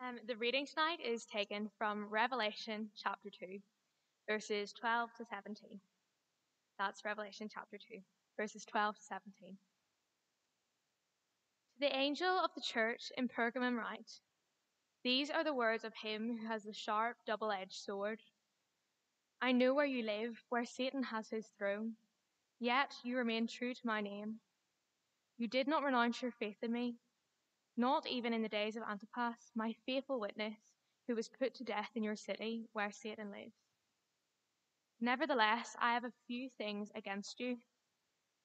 Um, the reading tonight is taken from Revelation chapter 2, verses 12 to 17. That's Revelation chapter 2, verses 12 to 17. To the angel of the church in Pergamum write, These are the words of him who has the sharp, double edged sword. I know where you live, where Satan has his throne, yet you remain true to my name. You did not renounce your faith in me not even in the days of Antipas, my faithful witness, who was put to death in your city where Satan lives. Nevertheless, I have a few things against you.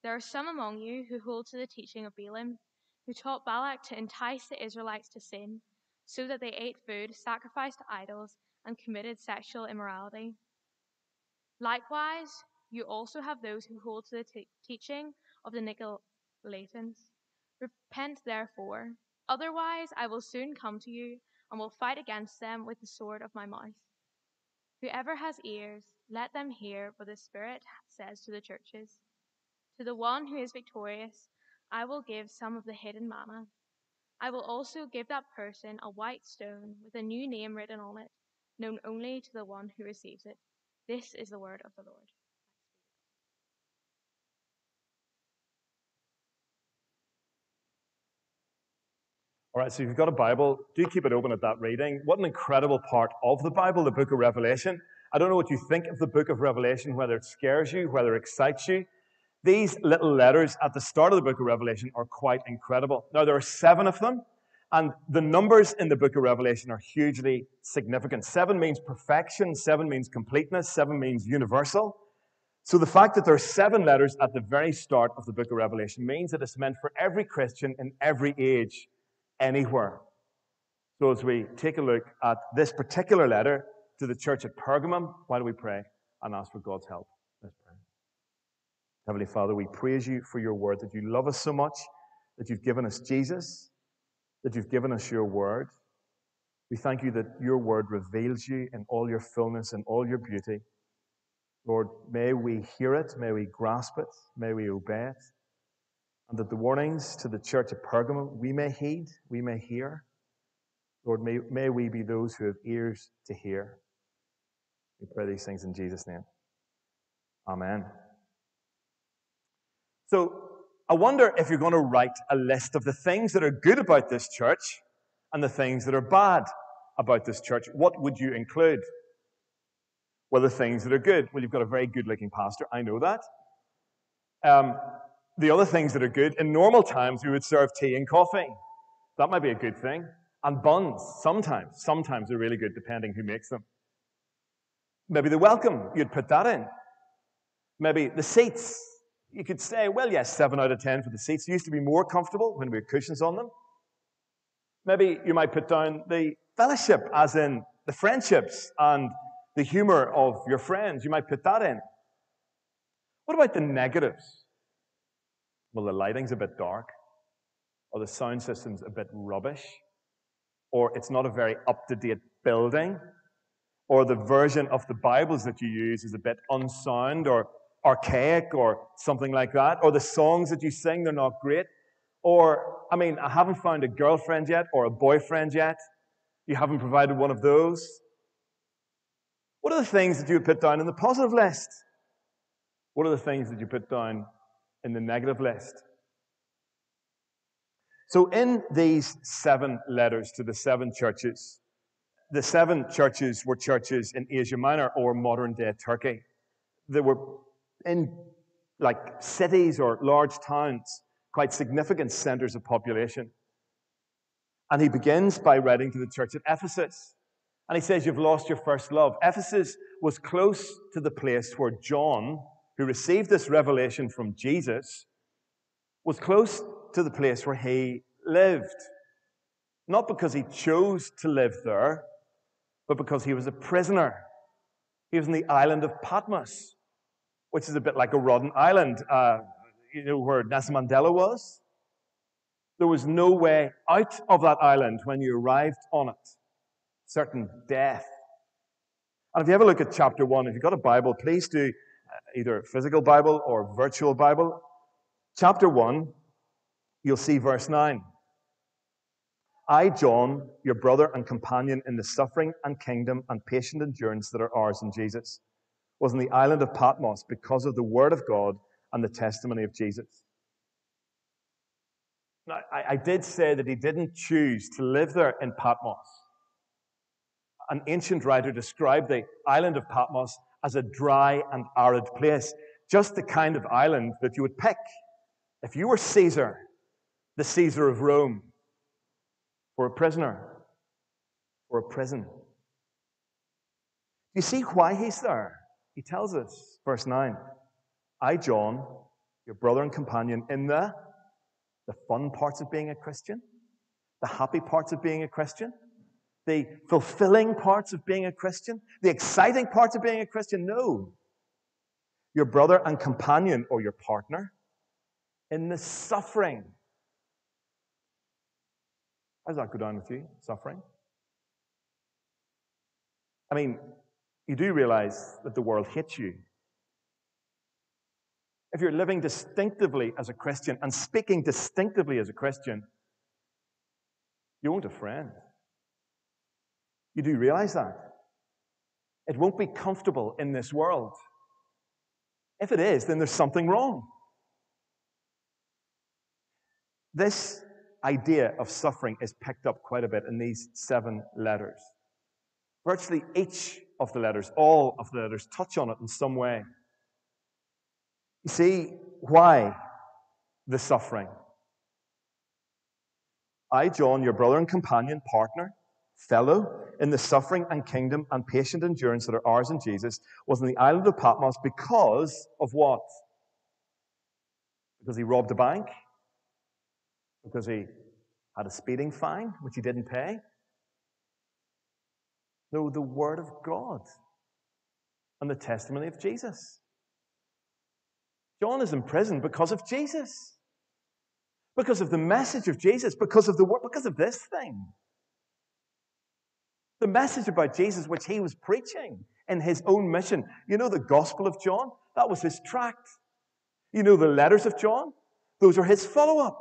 There are some among you who hold to the teaching of Balaam, who taught Balak to entice the Israelites to sin, so that they ate food sacrificed to idols and committed sexual immorality. Likewise, you also have those who hold to the teaching of the Nicolaitans. Repent, therefore Otherwise, I will soon come to you and will fight against them with the sword of my mouth. Whoever has ears, let them hear what the Spirit says to the churches. To the one who is victorious, I will give some of the hidden manna. I will also give that person a white stone with a new name written on it, known only to the one who receives it. This is the word of the Lord. All right, so if you've got a Bible, do keep it open at that reading. What an incredible part of the Bible, the book of Revelation. I don't know what you think of the book of Revelation, whether it scares you, whether it excites you. These little letters at the start of the book of Revelation are quite incredible. Now, there are seven of them, and the numbers in the book of Revelation are hugely significant. Seven means perfection, seven means completeness, seven means universal. So the fact that there are seven letters at the very start of the book of Revelation means that it's meant for every Christian in every age anywhere. So, as we take a look at this particular letter to the church at Pergamum, why do we pray and ask for God's help? Let's pray. Heavenly Father, we praise you for your word, that you love us so much, that you've given us Jesus, that you've given us your word. We thank you that your word reveals you in all your fullness and all your beauty. Lord, may we hear it, may we grasp it, may we obey it and that the warnings to the church of Pergamum we may heed, we may hear. Lord, may, may we be those who have ears to hear. We pray these things in Jesus' name. Amen. So, I wonder if you're going to write a list of the things that are good about this church and the things that are bad about this church. What would you include? Well, the things that are good. Well, you've got a very good looking pastor. I know that. Um, the other things that are good, in normal times, we would serve tea and coffee. That might be a good thing. And buns, sometimes. Sometimes they're really good, depending who makes them. Maybe the welcome, you'd put that in. Maybe the seats, you could say, well, yes, 7 out of 10 for the seats. They used to be more comfortable when we had cushions on them. Maybe you might put down the fellowship, as in the friendships and the humor of your friends. You might put that in. What about the negatives? Well, the lighting's a bit dark, or the sound system's a bit rubbish, or it's not a very up to date building, or the version of the Bibles that you use is a bit unsound or archaic or something like that, or the songs that you sing, they're not great. Or, I mean, I haven't found a girlfriend yet or a boyfriend yet. You haven't provided one of those. What are the things that you put down in the positive list? What are the things that you put down in the negative list. So, in these seven letters to the seven churches, the seven churches were churches in Asia Minor or modern day Turkey. They were in like cities or large towns, quite significant centers of population. And he begins by writing to the church at Ephesus. And he says, You've lost your first love. Ephesus was close to the place where John who received this revelation from Jesus, was close to the place where he lived. Not because he chose to live there, but because he was a prisoner. He was in the island of Patmos, which is a bit like a Robben Island, uh, you know, where Nelson Mandela was. There was no way out of that island when you arrived on it. Certain death. And if you ever look at chapter one, if you've got a Bible, please do either physical Bible or virtual Bible, chapter 1, you'll see verse 9. I, John, your brother and companion in the suffering and kingdom and patient endurance that are ours in Jesus, was in the island of Patmos because of the word of God and the testimony of Jesus. Now, I, I did say that he didn't choose to live there in Patmos. An ancient writer described the island of Patmos as a dry and arid place, just the kind of island that you would pick if you were Caesar, the Caesar of Rome or a prisoner or a prison. You see why he's there? He tells us, verse 9 I, John, your brother and companion, in the, the fun parts of being a Christian, the happy parts of being a Christian, the fulfilling parts of being a Christian, the exciting parts of being a Christian. No. Your brother and companion or your partner in the suffering how does that go down with you? Suffering? I mean, you do realize that the world hates you. If you're living distinctively as a Christian and speaking distinctively as a Christian, you won't have friends. You do realize that. It won't be comfortable in this world. If it is, then there's something wrong. This idea of suffering is picked up quite a bit in these seven letters. Virtually each of the letters, all of the letters, touch on it in some way. You see, why the suffering? I, John, your brother and companion, partner, fellow in the suffering and kingdom and patient endurance that are ours in Jesus, was in the island of Patmos because of what? Because he robbed a bank? because he had a speeding fine, which he didn't pay. No, the Word of God and the testimony of Jesus. John is in prison because of Jesus, because of the message of Jesus, because of the word, because of this thing. The message about Jesus, which he was preaching in his own mission. You know, the Gospel of John, that was his tract. You know, the letters of John, those are his follow up.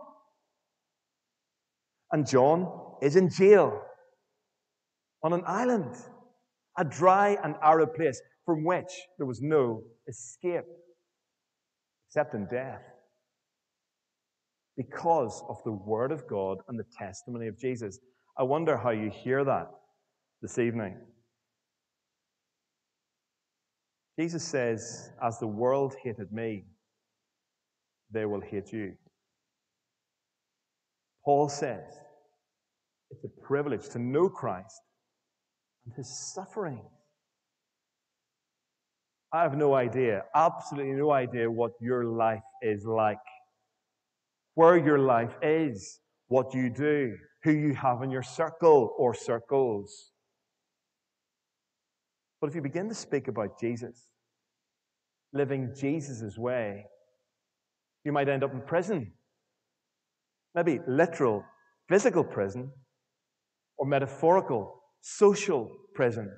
And John is in jail on an island, a dry and arid place from which there was no escape except in death because of the Word of God and the testimony of Jesus. I wonder how you hear that this evening. Jesus says, As the world hated me, they will hate you. Paul says, it's a privilege to know Christ and his suffering. I have no idea, absolutely no idea what your life is like, where your life is, what you do, who you have in your circle or circles. But if you begin to speak about Jesus, living Jesus' way, you might end up in prison. Maybe literal, physical prison, or metaphorical social prison?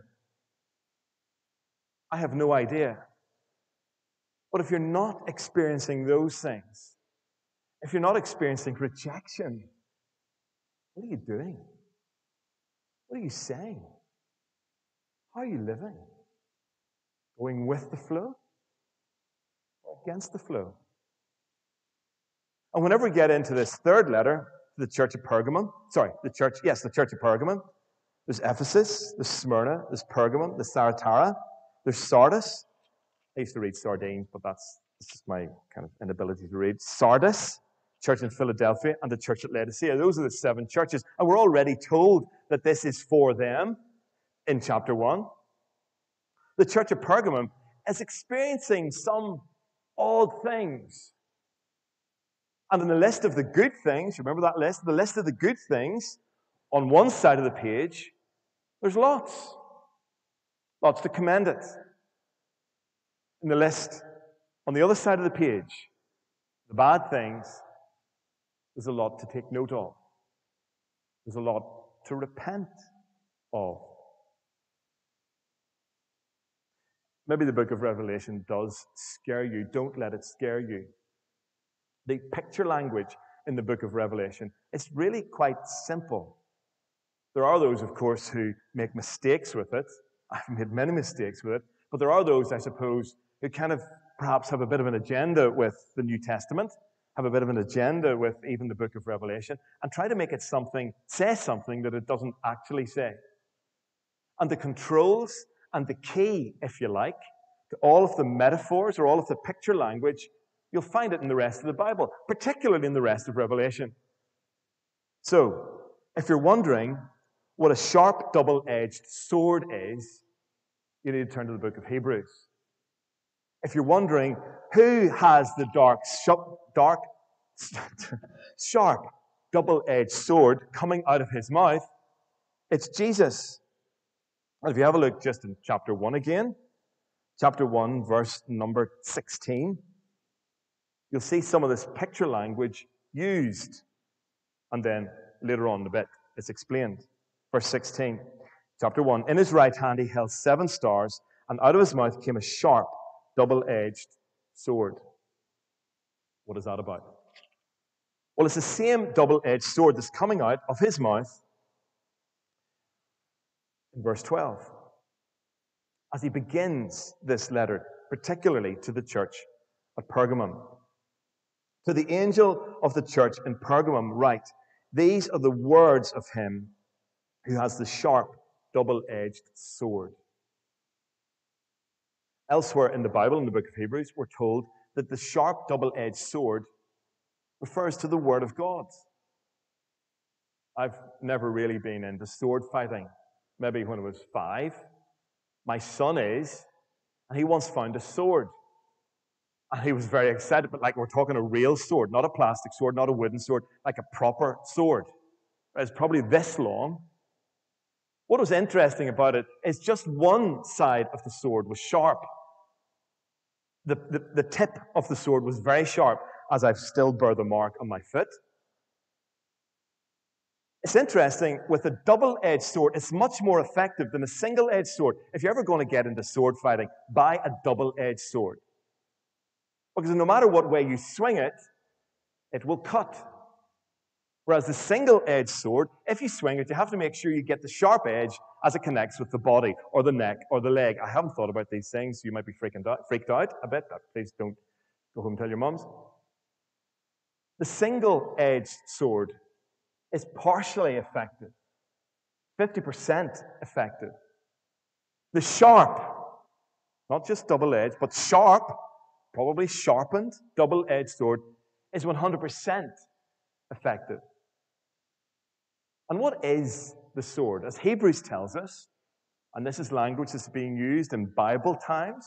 I have no idea. But if you're not experiencing those things, if you're not experiencing rejection, what are you doing? What are you saying? How are you living? Going with the flow or against the flow? And whenever we get into this third letter, the church of Pergamum. Sorry, the church, yes, the church of Pergamum. There's Ephesus, there's Smyrna, there's Pergamum, there's Thyatira, there's Sardis. I used to read sardines, but that's, that's just my kind of inability to read. Sardis, church in Philadelphia, and the church at Laodicea. Those are the seven churches. And we're already told that this is for them in chapter 1. The church of Pergamum is experiencing some odd things and in the list of the good things, remember that list? The list of the good things on one side of the page, there's lots. Lots to commend it. In the list on the other side of the page, the bad things, there's a lot to take note of. There's a lot to repent of. Maybe the book of Revelation does scare you. Don't let it scare you the picture language in the book of Revelation, it's really quite simple. There are those, of course, who make mistakes with it. I've made many mistakes with it. But there are those, I suppose, who kind of perhaps have a bit of an agenda with the New Testament, have a bit of an agenda with even the book of Revelation, and try to make it something, say something that it doesn't actually say. And the controls and the key, if you like, to all of the metaphors or all of the picture language, you'll find it in the rest of the Bible, particularly in the rest of Revelation. So, if you're wondering what a sharp, double edged sword is, you need to turn to the book of Hebrews. If you're wondering who has the dark, dark, sharp, double edged sword coming out of his mouth, it's Jesus. If you have a look just in chapter 1 again, chapter 1, verse number 16, you'll see some of this picture language used. And then later on in the bit, it's explained. Verse 16, chapter 1 In his right hand he held seven stars, and out of his mouth came a sharp, double edged sword. What is that about? Well, it's the same double edged sword that's coming out of his mouth in verse 12. As he begins this letter, particularly to the church at Pergamum. To the angel of the church in Pergamum, write, These are the words of him who has the sharp, double edged sword. Elsewhere in the Bible, in the book of Hebrews, we're told that the sharp, double edged sword refers to the Word of God. I've never really been into sword fighting. Maybe when I was five. My son is, and he once found a sword. And he was very excited, but like we're talking a real sword, not a plastic sword, not a wooden sword, like a proper sword. It's probably this long, what was interesting about it is just one side of the sword was sharp. The, the, the tip of the sword was very sharp, as I still bear the mark on my foot. It's interesting, with a double edged sword, it's much more effective than a single edged sword. If you're ever going to get into sword fighting, buy a double edged sword. Because no matter what way you swing it, it will cut. Whereas the single edged sword, if you swing it, you have to make sure you get the sharp edge as it connects with the body or the neck or the leg. I haven't thought about these things. You might be freaking out, freaked out a bit. But please don't go home and tell your mums. The single edged sword is partially effective, 50% effective. The sharp, not just double edged, but sharp, probably sharpened double edged sword, is 100% effective. And what is the sword? As Hebrews tells us, and this is language that's being used in Bible times,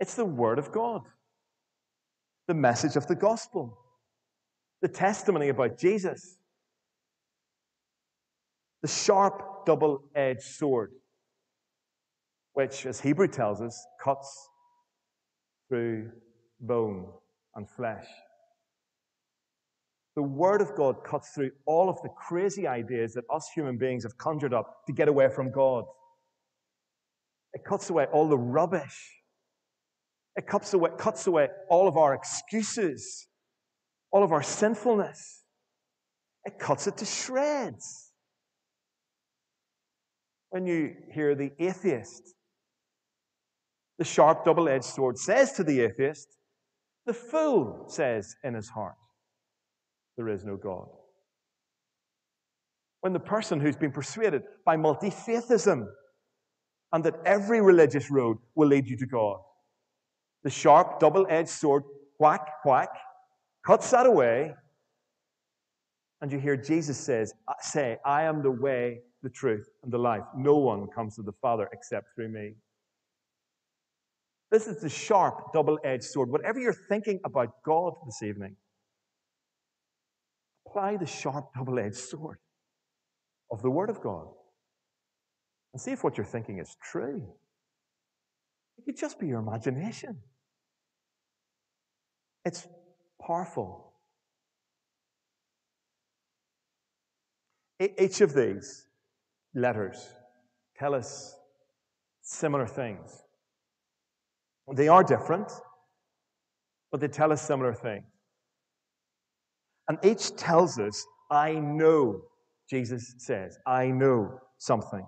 it's the Word of God, the message of the gospel, the testimony about Jesus, the sharp double edged sword, which, as Hebrew tells us, cuts through bone and flesh. The Word of God cuts through all of the crazy ideas that us human beings have conjured up to get away from God. It cuts away all the rubbish. It cuts away, cuts away all of our excuses, all of our sinfulness. It cuts it to shreds. When you hear the atheist, the sharp double edged sword says to the atheist, the fool says in his heart, there is no God. When the person who's been persuaded by multi faithism and that every religious road will lead you to God, the sharp, double edged sword, whack, whack, cuts that away, and you hear Jesus says, say, I am the way, the truth, and the life. No one comes to the Father except through me. This is the sharp, double edged sword. Whatever you're thinking about God this evening, apply the sharp, double edged sword of the Word of God and see if what you're thinking is true. It could just be your imagination. It's powerful. Each of these letters tell us similar things. They are different, but they tell us similar things. And each tells us, I know Jesus says, I know something.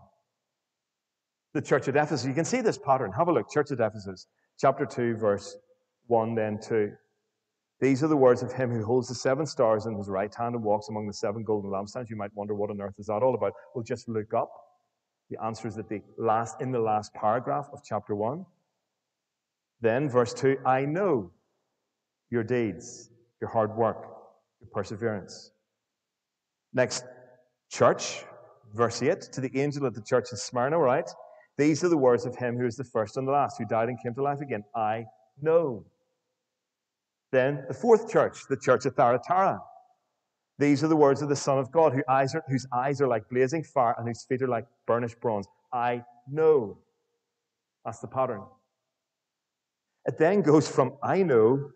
The church at Ephesus, you can see this pattern. Have a look. Church at Ephesus, chapter 2, verse 1, then 2. These are the words of him who holds the seven stars in his right hand and walks among the seven golden lampstands. You might wonder what on earth is that all about. Well, just look up. The answer is at the last, in the last paragraph of chapter 1. Then, verse 2, I know your deeds, your hard work, your perseverance. Next, church, verse 8, to the angel of the church in Smyrna, right? These are the words of him who is the first and the last, who died and came to life again. I know. Then the fourth church, the church of Thyatira. These are the words of the Son of God, whose eyes, are, whose eyes are like blazing fire and whose feet are like burnished bronze. I know. That's the pattern. It then goes from I know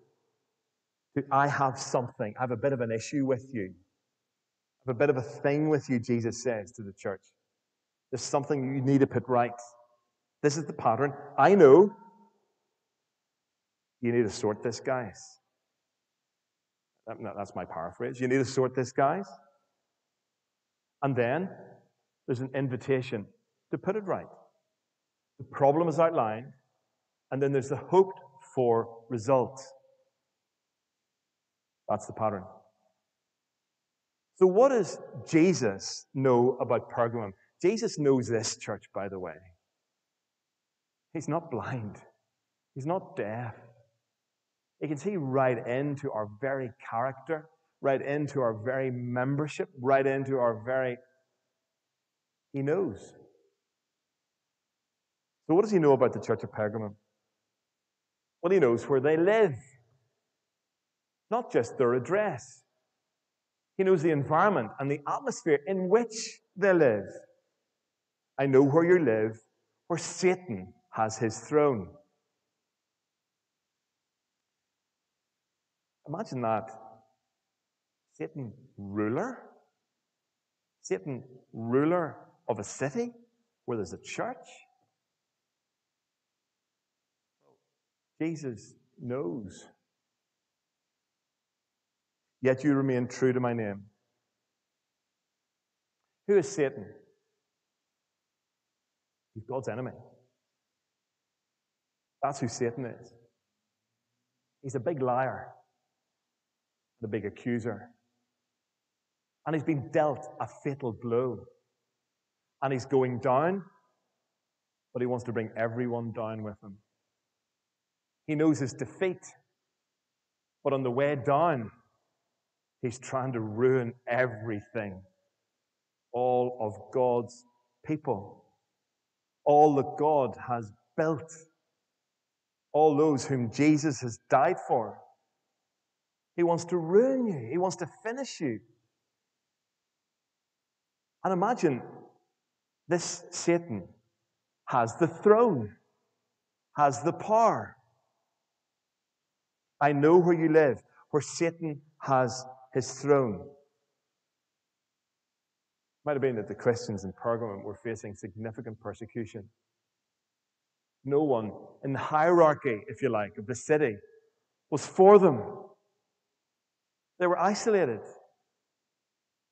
to I have something. I have a bit of an issue with you. I have a bit of a thing with you, Jesus says to the church. There's something you need to put right. This is the pattern. I know you need to sort this, guys. That's my paraphrase. You need to sort this, guys. And then there's an invitation to put it right. The problem is outlined, and then there's the hoped for result. That's the pattern. So, what does Jesus know about Pergamum? Jesus knows this church, by the way. He's not blind, he's not deaf. He can see right into our very character, right into our very membership, right into our very. He knows. So, what does he know about the church of Pergamum? Well, he knows where they live, not just their address. He knows the environment and the atmosphere in which they live. I know where you live, where Satan has his throne. Imagine that. Satan ruler? Satan ruler of a city where there's a church? Jesus knows. Yet you remain true to my name. Who is Satan? He's God's enemy. That's who Satan is. He's a big liar, the big accuser. And he's been dealt a fatal blow. And he's going down, but he wants to bring everyone down with him. He knows his defeat, but on the way down, he's trying to ruin everything. All of God's people all that God has built, all those whom Jesus has died for. He wants to ruin you, He wants to finish you. And imagine this Satan has the throne, has the power. I know where you live, where Satan has his throne might have been that the Christians in Pergamum were facing significant persecution. No one in the hierarchy, if you like, of the city was for them. They were isolated.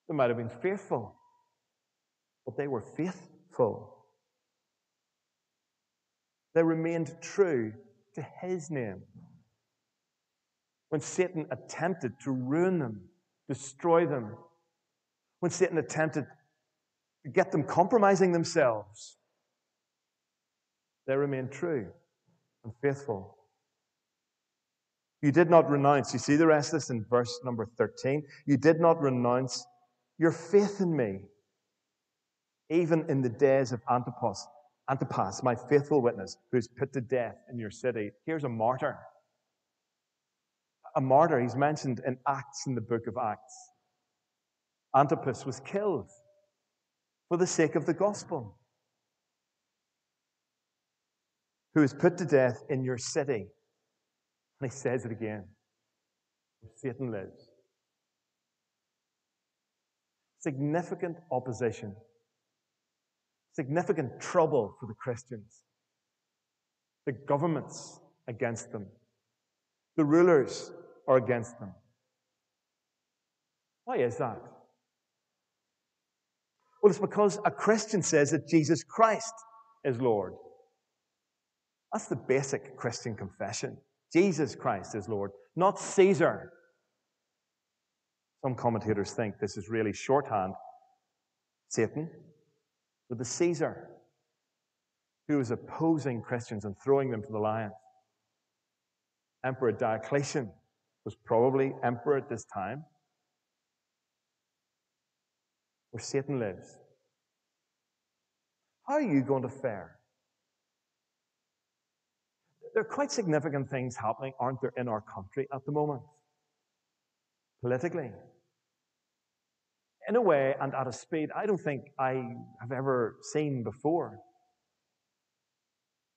They might have been fearful, but they were faithful. They remained true to his name. When Satan attempted to ruin them, destroy them, when Satan attempted to get them compromising themselves, they remained true and faithful. You did not renounce. You see the rest of this in verse number 13. You did not renounce your faith in me, even in the days of Antipas, Antipas, my faithful witness, who is put to death in your city. Here's a martyr. A martyr, he's mentioned in Acts in the book of Acts. Antipas was killed for the sake of the gospel, who is put to death in your city. And he says it again Satan lives. Significant opposition, significant trouble for the Christians. The governments against them, the rulers are against them. Why is that? Well, it's because a Christian says that Jesus Christ is Lord. That's the basic Christian confession. Jesus Christ is Lord, not Caesar. Some commentators think this is really shorthand. Satan with the Caesar, who was opposing Christians and throwing them to the lions. Emperor Diocletian was probably emperor at this time, where Satan lives. How are you going to fare? There are quite significant things happening, aren't there, in our country at the moment? Politically. In a way and at a speed I don't think I have ever seen before.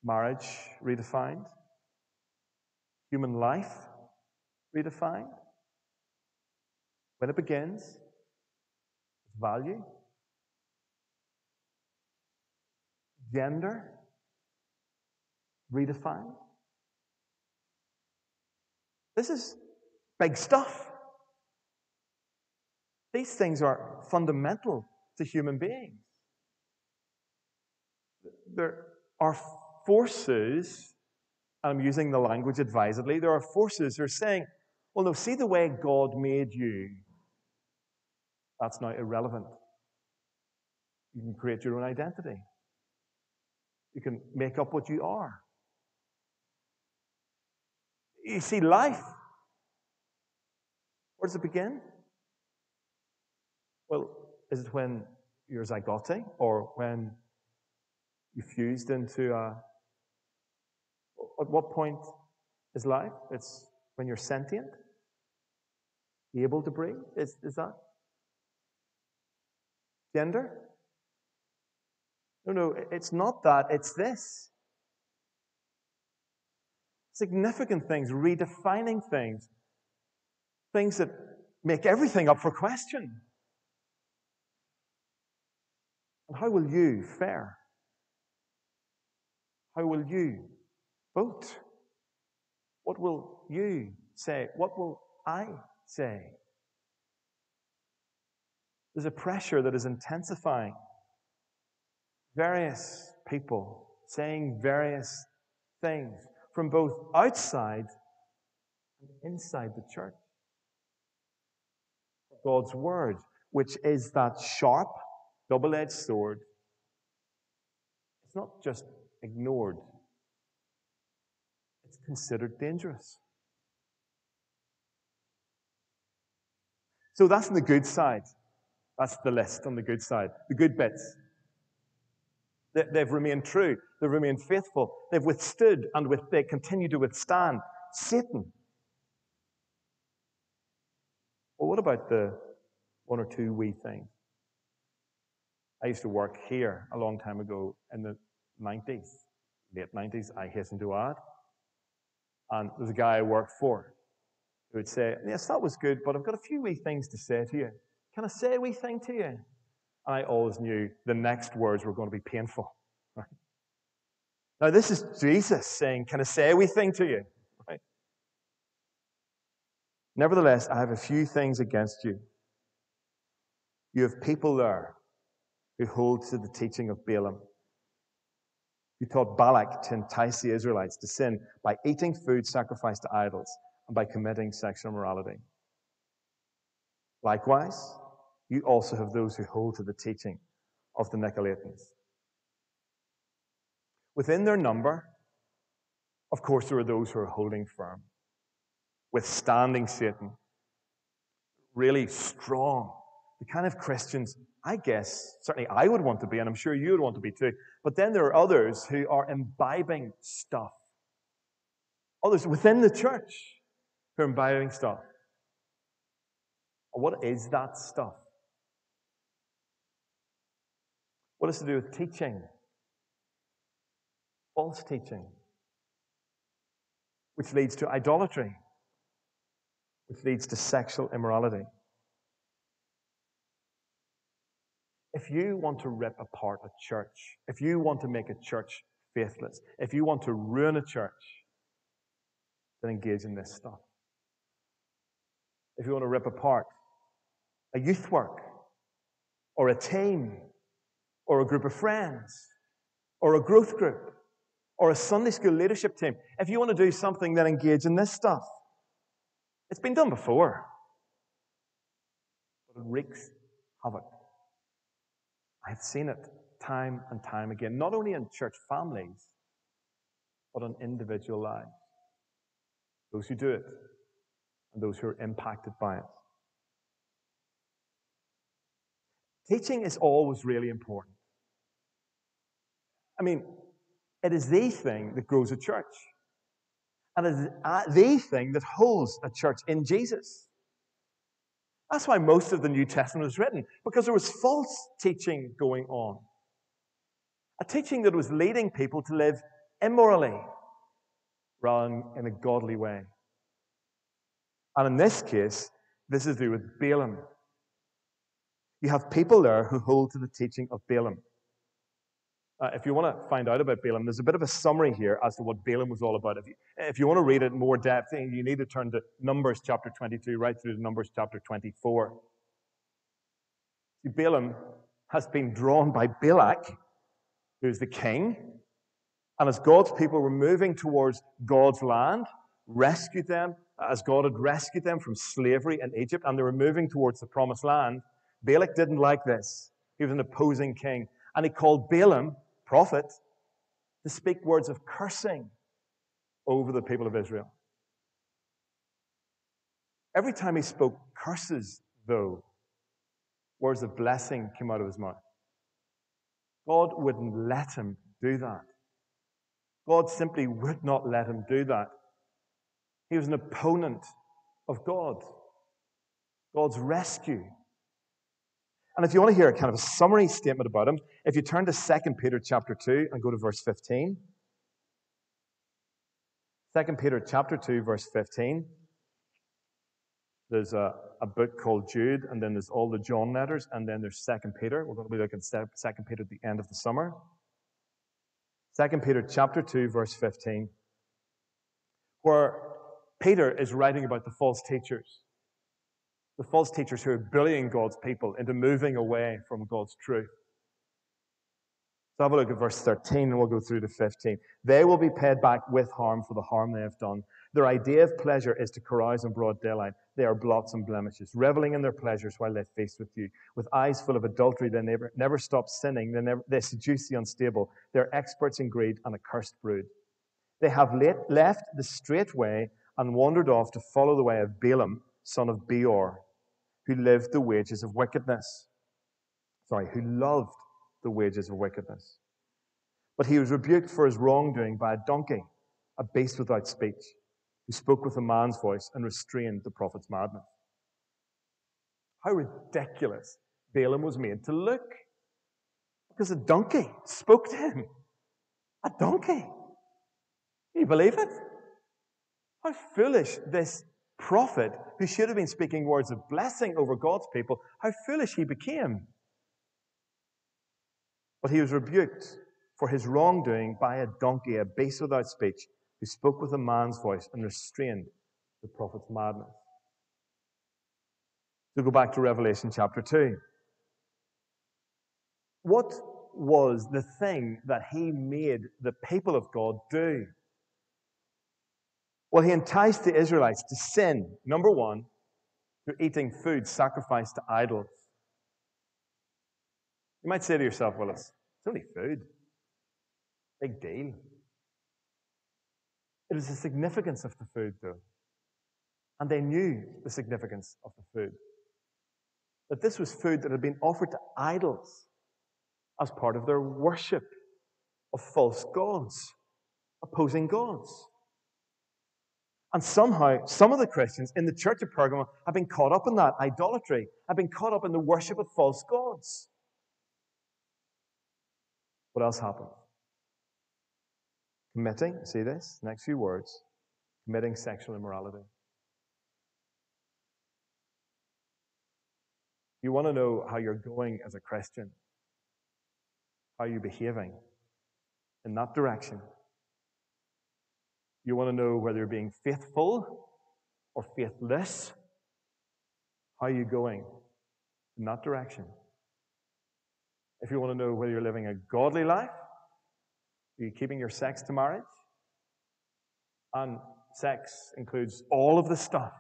Marriage redefined, human life redefined. When it begins, value, gender redefined. This is big stuff. These things are fundamental to human beings. There are forces, and I'm using the language advisedly, there are forces who are saying, well, no, see the way God made you. That's now irrelevant. You can create your own identity. You can make up what you are. You see, life, where does it begin? Well, is it when you're zygote or when you fused into a. At what point is life? It's when you're sentient, able to breathe. Is, is that? Gender? No, no, it's not that. It's this. Significant things, redefining things, things that make everything up for question. And how will you fare? How will you vote? What will you say? What will I say? There's a pressure that is intensifying. Various people saying various things from both outside and inside the church. God's word, which is that sharp, double edged sword, it's not just ignored, it's considered dangerous. So that's on the good side. That's the list on the good side. The good bits. They've remained true. They've remained faithful. They've withstood and with, they continue to withstand Satan. Well, what about the one or two wee things? I used to work here a long time ago in the 90s, late 90s, I hasten to add. And there's a guy I worked for who would say, Yes, that was good, but I've got a few wee things to say to you. Can I say a wee thing to you? I always knew the next words were going to be painful. Right? Now, this is Jesus saying, Can I say a wee thing to you? Right? Nevertheless, I have a few things against you. You have people there who hold to the teaching of Balaam who taught Balak to entice the Israelites to sin by eating food sacrificed to idols and by committing sexual immorality. Likewise, you also have those who hold to the teaching of the Nicolaitans. Within their number, of course, there are those who are holding firm, withstanding Satan, really strong, the kind of Christians I guess, certainly I would want to be, and I'm sure you would want to be too. But then there are others who are imbibing stuff. Others within the church who are imbibing stuff. What is that stuff? What is to do with teaching? False teaching, which leads to idolatry, which leads to sexual immorality. If you want to rip apart a church, if you want to make a church faithless, if you want to ruin a church, then engage in this stuff. If you want to rip apart a youth work or a team or a group of friends or a growth group or a Sunday school leadership team. If you want to do something, then engage in this stuff. It's been done before, but it wreaks havoc. I've seen it time and time again, not only in church families, but in individual lives. Those who do it and those who are impacted by it. Teaching is always really important. I mean, it is the thing that grows a church. And it is uh, the thing that holds a church in Jesus. That's why most of the New Testament was written, because there was false teaching going on. A teaching that was leading people to live immorally rather than in a godly way. And in this case, this is to do with Balaam. You have people there who hold to the teaching of Balaam. Uh, if you want to find out about Balaam, there's a bit of a summary here as to what Balaam was all about. If you, if you want to read it in more depth, you need to turn to Numbers chapter 22 right through to Numbers chapter 24. See, Balaam has been drawn by Balak, who's the king, and as God's people were moving towards God's land, rescued them, as God had rescued them from slavery in Egypt, and they were moving towards the promised land, Balak didn't like this. He was an opposing king. And he called Balaam, prophet, to speak words of cursing over the people of Israel. Every time he spoke curses, though, words of blessing came out of his mouth. God wouldn't let him do that. God simply would not let him do that. He was an opponent of God, God's rescue. And if you want to hear a kind of a summary statement about him, if you turn to 2 Peter chapter 2 and go to verse 15. 2 Peter chapter 2, verse 15. There's a, a book called Jude, and then there's all the John letters, and then there's 2 Peter. We're going to be looking at 2 Peter at the end of the summer. 2 Peter chapter 2, verse 15, where Peter is writing about the false teachers. The false teachers who are bullying God's people into moving away from God's truth. So have a look at verse 13 and we'll go through to 15. They will be paid back with harm for the harm they have done. Their idea of pleasure is to carouse in broad daylight. They are blots and blemishes, reveling in their pleasures while they feast with you. With eyes full of adultery, they never, never stop sinning. They, never, they seduce the unstable. They're experts in greed and a cursed brood. They have left the straight way and wandered off to follow the way of Balaam, son of Beor, who lived the wages of wickedness. Sorry, who loved the wages of wickedness. But he was rebuked for his wrongdoing by a donkey, a beast without speech who spoke with a man's voice and restrained the prophet's madness. How ridiculous Balaam was made to look. Because a donkey spoke to him. A donkey. Can you believe it? How foolish this prophet, who should have been speaking words of blessing over God's people, how foolish he became. But he was rebuked for his wrongdoing by a donkey, a beast without speech, who spoke with a man's voice and restrained the prophet's madness. So go back to Revelation chapter 2. What was the thing that he made the people of God do? Well, he enticed the Israelites to sin, number one, through eating food sacrificed to idols. You might say to yourself, well, it's, it's only food. Big deal. It was the significance of the food, though. And they knew the significance of the food. That this was food that had been offered to idols as part of their worship of false gods, opposing gods. And somehow, some of the Christians in the church of Pergamum have been caught up in that idolatry, have been caught up in the worship of false gods. What else happened? Committing, see this? Next few words. Committing sexual immorality. You want to know how you're going as a Christian, how you're behaving in that direction. You want to know whether you're being faithful or faithless. How are you going in that direction? If you want to know whether you're living a godly life, are you keeping your sex to marriage? And sex includes all of the stuff.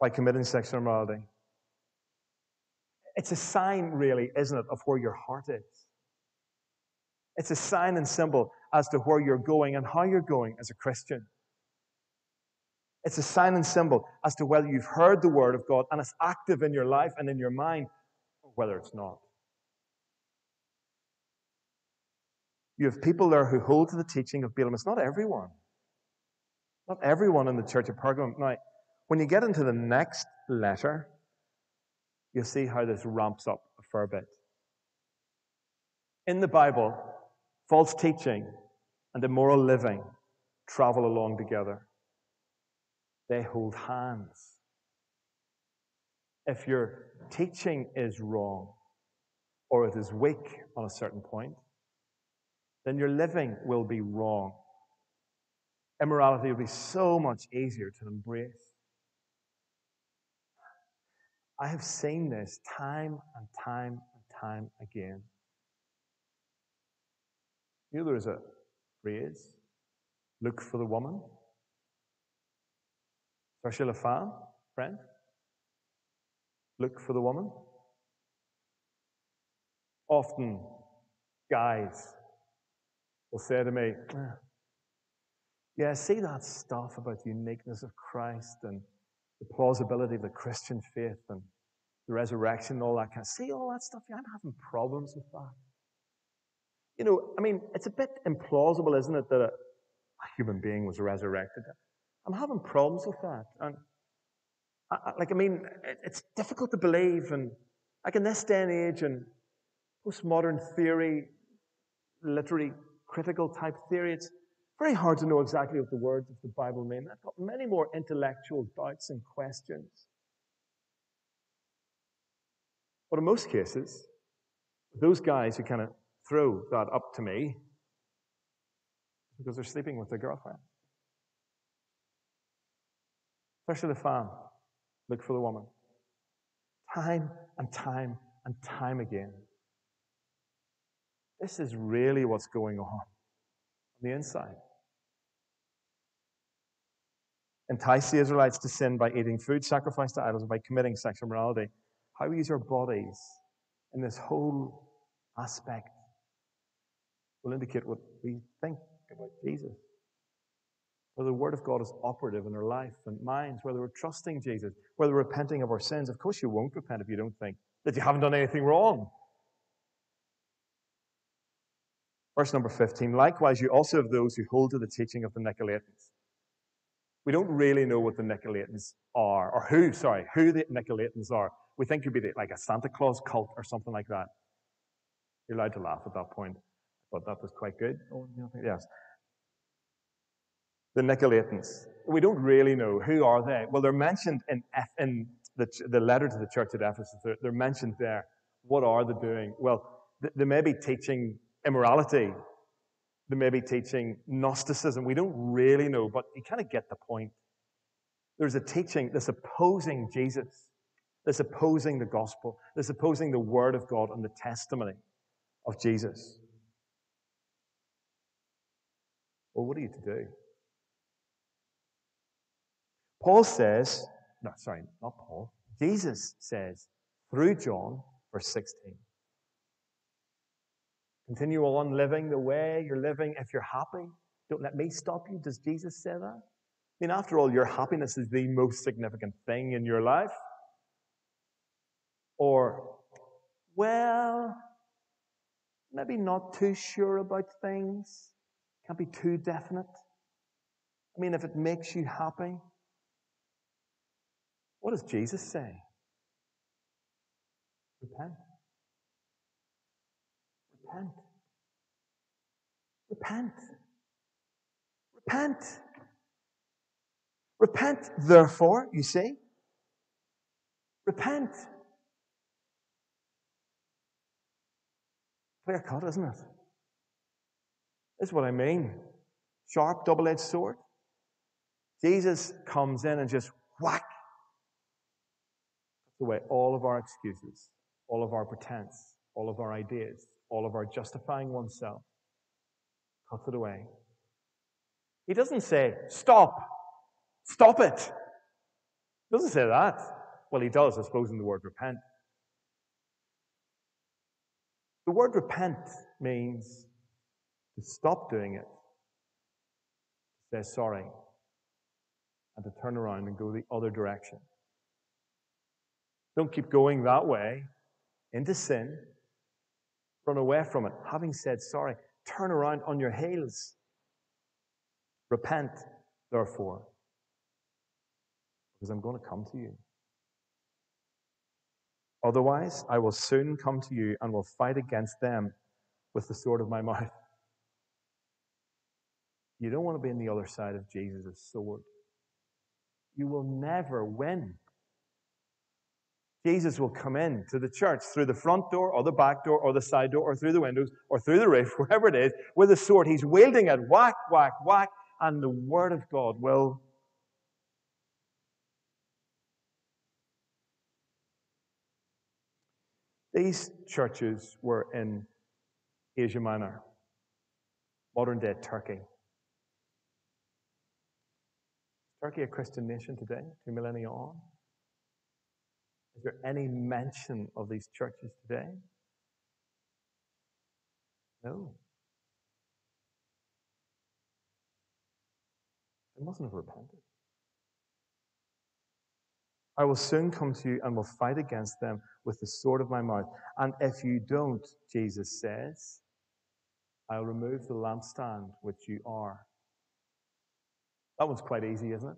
By committing sexual immorality. It's a sign, really, isn't it, of where your heart is. It's a sign and symbol as to where you're going and how you're going as a Christian. It's a sign and symbol as to whether you've heard the word of God and it's active in your life and in your mind, or whether it's not. You have people there who hold to the teaching of Balaam. It's not everyone. Not everyone in the church of Pergamum. Now, when you get into the next letter, you'll see how this ramps up a fair bit. In the Bible, false teaching and immoral living travel along together. They hold hands. If your teaching is wrong or it is weak on a certain point, then your living will be wrong. Immorality will be so much easier to embrace. I have seen this time and time and time again. Know, there's a phrase look for the woman. Cherchez la femme, friend. Look for the woman. Often, guys will say to me, Yeah, see that stuff about the uniqueness of Christ and the plausibility of the Christian faith and the resurrection and all that kind of see all that stuff. Yeah, I'm having problems with that. You know, I mean, it's a bit implausible, isn't it, that a, a human being was resurrected? I'm having problems with that. And I, I, like, I mean, it, it's difficult to believe. And like in this day and age, and postmodern theory, literary critical type theory, it's very hard to know exactly what the words of the Bible mean. I've got many more intellectual doubts and questions. But in most cases, those guys who kind of throw that up to me because they're sleeping with their girlfriend. Especially the fan. Look for the woman. Time and time and time again. This is really what's going on on the inside. Entice the Israelites to sin by eating food sacrificed to idols and by committing sexual morality. How we use our bodies in this whole aspect will indicate what we think about Jesus. Whether the Word of God is operative in our life and minds, whether we're trusting Jesus, whether we're repenting of our sins. Of course, you won't repent if you don't think that you haven't done anything wrong. Verse number 15 Likewise, you also have those who hold to the teaching of the Nicolaitans. We don't really know what the Nicolaitans are, or who, sorry, who the Nicolaitans are. We think would be like a Santa Claus cult or something like that. You're allowed to laugh at that point. But that was quite good. Oh, yes. The Nicolaitans. We don't really know who are they. Well, they're mentioned in, in the, the letter to the church at Ephesus. They're, they're mentioned there. What are they doing? Well, they may be teaching immorality. They may be teaching Gnosticism. We don't really know, but you kind of get the point. There's a teaching that's opposing Jesus, that's opposing the gospel, that's opposing the word of God and the testimony of Jesus. Well, what are you to do? Paul says, no, sorry, not Paul. Jesus says through John, verse 16, continue on living the way you're living if you're happy. Don't let me stop you. Does Jesus say that? I mean, after all, your happiness is the most significant thing in your life. Or, well, maybe not too sure about things. Can't be too definite. I mean, if it makes you happy, what does Jesus say? Repent. Repent. Repent. Repent. Repent, therefore, you see. Repent. Clear cut, isn't it? Is what I mean. Sharp, double edged sword. Jesus comes in and just whack. Cuts away all of our excuses, all of our pretense, all of our ideas, all of our justifying oneself. Cuts it away. He doesn't say, stop, stop it. He doesn't say that. Well, he does, I suppose, in the word repent. The word repent means to stop doing it, to say sorry, and to turn around and go the other direction. Don't keep going that way into sin. Run away from it. Having said sorry, turn around on your heels. Repent, therefore, because I'm going to come to you. Otherwise, I will soon come to you and will fight against them with the sword of my mouth. You don't want to be on the other side of Jesus' sword. You will never win. Jesus will come in to the church through the front door or the back door or the side door or through the windows or through the roof, wherever it is, with a sword. He's wielding it, whack, whack, whack, and the word of God will These churches were in Asia Minor, modern day Turkey. Is Turkey a Christian nation today, two millennia on? Is there any mention of these churches today? No. They mustn't have repented. I will soon come to you and will fight against them with the sword of my mouth. And if you don't, Jesus says, I'll remove the lampstand which you are. That one's quite easy, isn't it?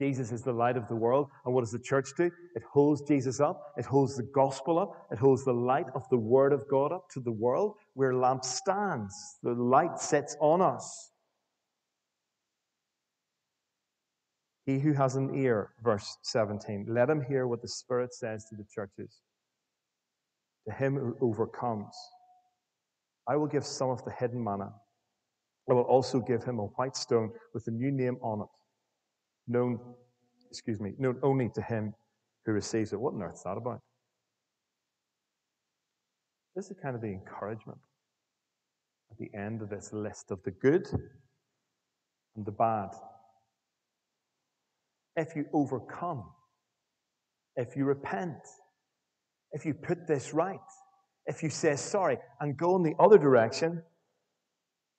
Jesus is the light of the world. And what does the church do? It holds Jesus up. It holds the gospel up. It holds the light of the word of God up to the world. We're lampstands. The light sets on us. He who has an ear, verse 17, let him hear what the Spirit says to the churches. To him who overcomes, I will give some of the hidden manna. I will also give him a white stone with a new name on it, known, excuse me, known only to him who receives it. What on earth is that about? This is kind of the encouragement at the end of this list of the good and the bad if you overcome, if you repent, if you put this right, if you say sorry and go in the other direction,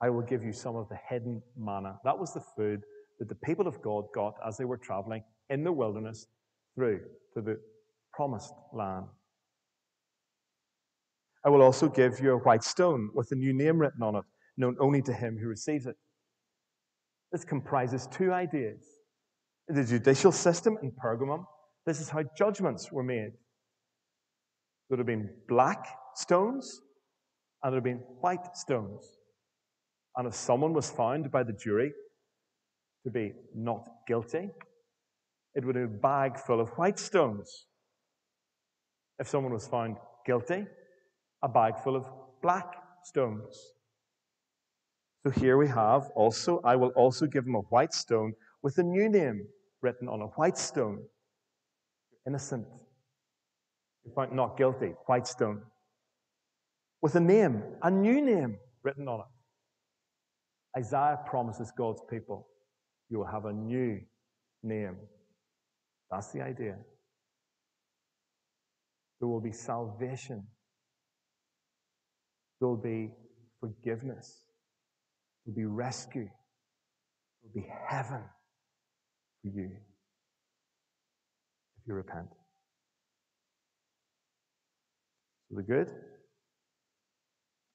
I will give you some of the hidden manna. That was the food that the people of God got as they were traveling in the wilderness through to the promised land. I will also give you a white stone with a new name written on it, known only to him who receives it. This comprises two ideas the judicial system in Pergamum, this is how judgments were made. There would have been black stones and there would have been white stones. And if someone was found by the jury to be not guilty, it would have a bag full of white stones. If someone was found guilty, a bag full of black stones. So here we have also, I will also give him a white stone with a new name written on a white stone. Innocent. Found not guilty. White stone. With a name, a new name written on it. Isaiah promises God's people you will have a new name. That's the idea. There will be salvation. There will be forgiveness. There will be rescue. There will be heaven for you if you repent. So the good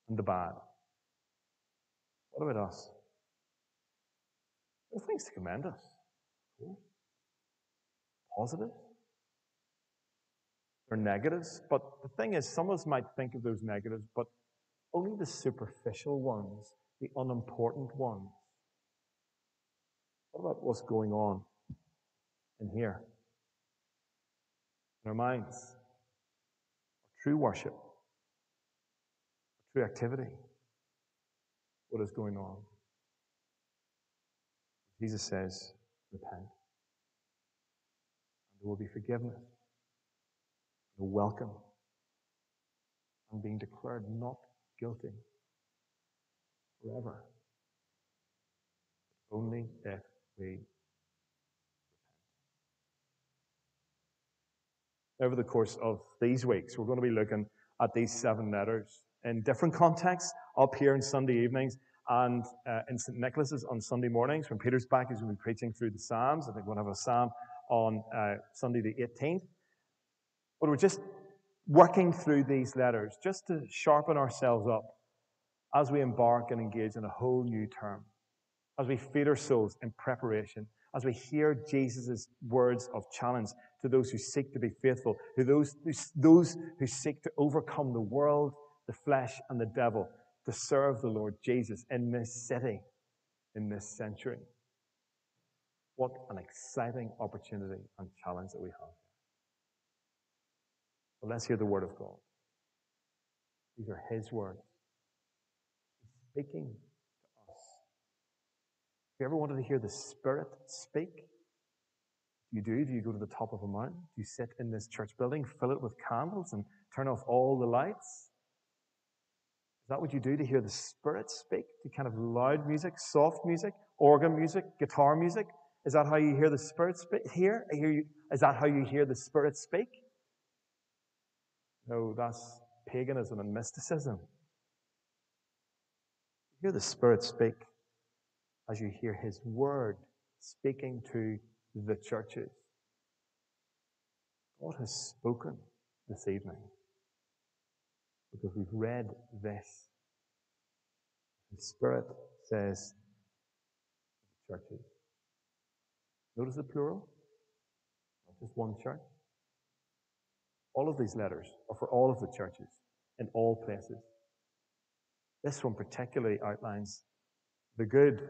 and the bad. What about us? There are things to commend us. Positive. There are negatives, but the thing is, some of us might think of those negatives, but only the superficial ones, the unimportant ones. What about what's going on in here. In our minds, true worship, true activity, what is going on. Jesus says, repent. And there will be forgiveness. the welcome, and being declared not guilty forever. Only if we repent. Over the course of these weeks, we're going to be looking at these seven letters in different contexts, up here on Sunday evenings and uh, in St. Nicholas's on Sunday mornings when Peter's back. He's going to be preaching through the Psalms. I think we'll have a Psalm on uh, Sunday the 18th. But we're just working through these letters just to sharpen ourselves up as we embark and engage in a whole new term, as we feed our souls in preparation, as we hear Jesus' words of challenge to those who seek to be faithful, to those, those who seek to overcome the world, the flesh, and the devil to serve the Lord Jesus in this city, in this century. What an exciting opportunity and challenge that we have. But let's hear the word of God. These are His words. He's speaking to us. If you ever wanted to hear the Spirit speak, you do? Do you go to the top of a mountain? Do you sit in this church building, fill it with candles, and turn off all the lights? That what you do to hear the Spirit speak? To kind of loud music, soft music, organ music, guitar music? Is that how you hear the Spirit speak? Here, hear you. Is that how you hear the Spirit speak? No, that's paganism and mysticism. You hear the Spirit speak as you hear His Word speaking to the churches. God has spoken this evening because we've read this. The Spirit says churches. Notice the plural, not just one church. All of these letters are for all of the churches in all places. This one particularly outlines the good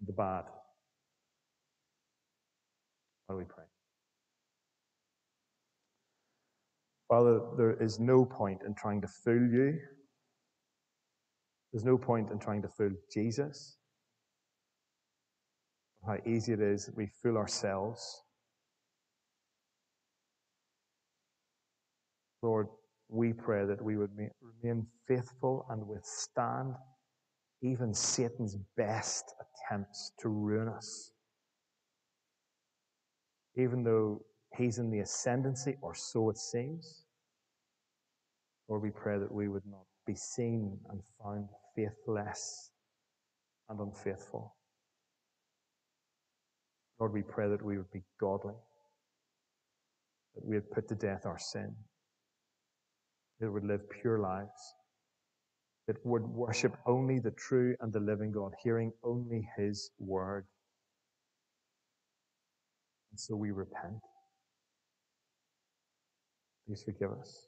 and the bad. Why do we pray? Father, there is no point in trying to fool you. There's no point in trying to fool Jesus. How easy it is that we fool ourselves. Lord, we pray that we would remain faithful and withstand even Satan's best attempts to ruin us even though he's in the ascendancy, or so it seems. Lord, we pray that we would not be seen and found faithless and unfaithful. Lord, we pray that we would be godly, that we would put to death our sin, that we would live pure lives, that would worship only the true and the living God, hearing only His word. And so we repent. Please forgive us.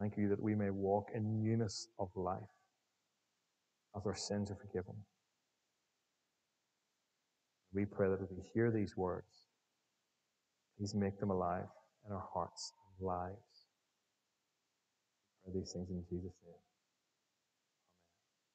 Thank you that we may walk in newness of life as our sins are forgiven. We pray that as we hear these words, please make them alive in our hearts and lives. We pray these things in Jesus' name.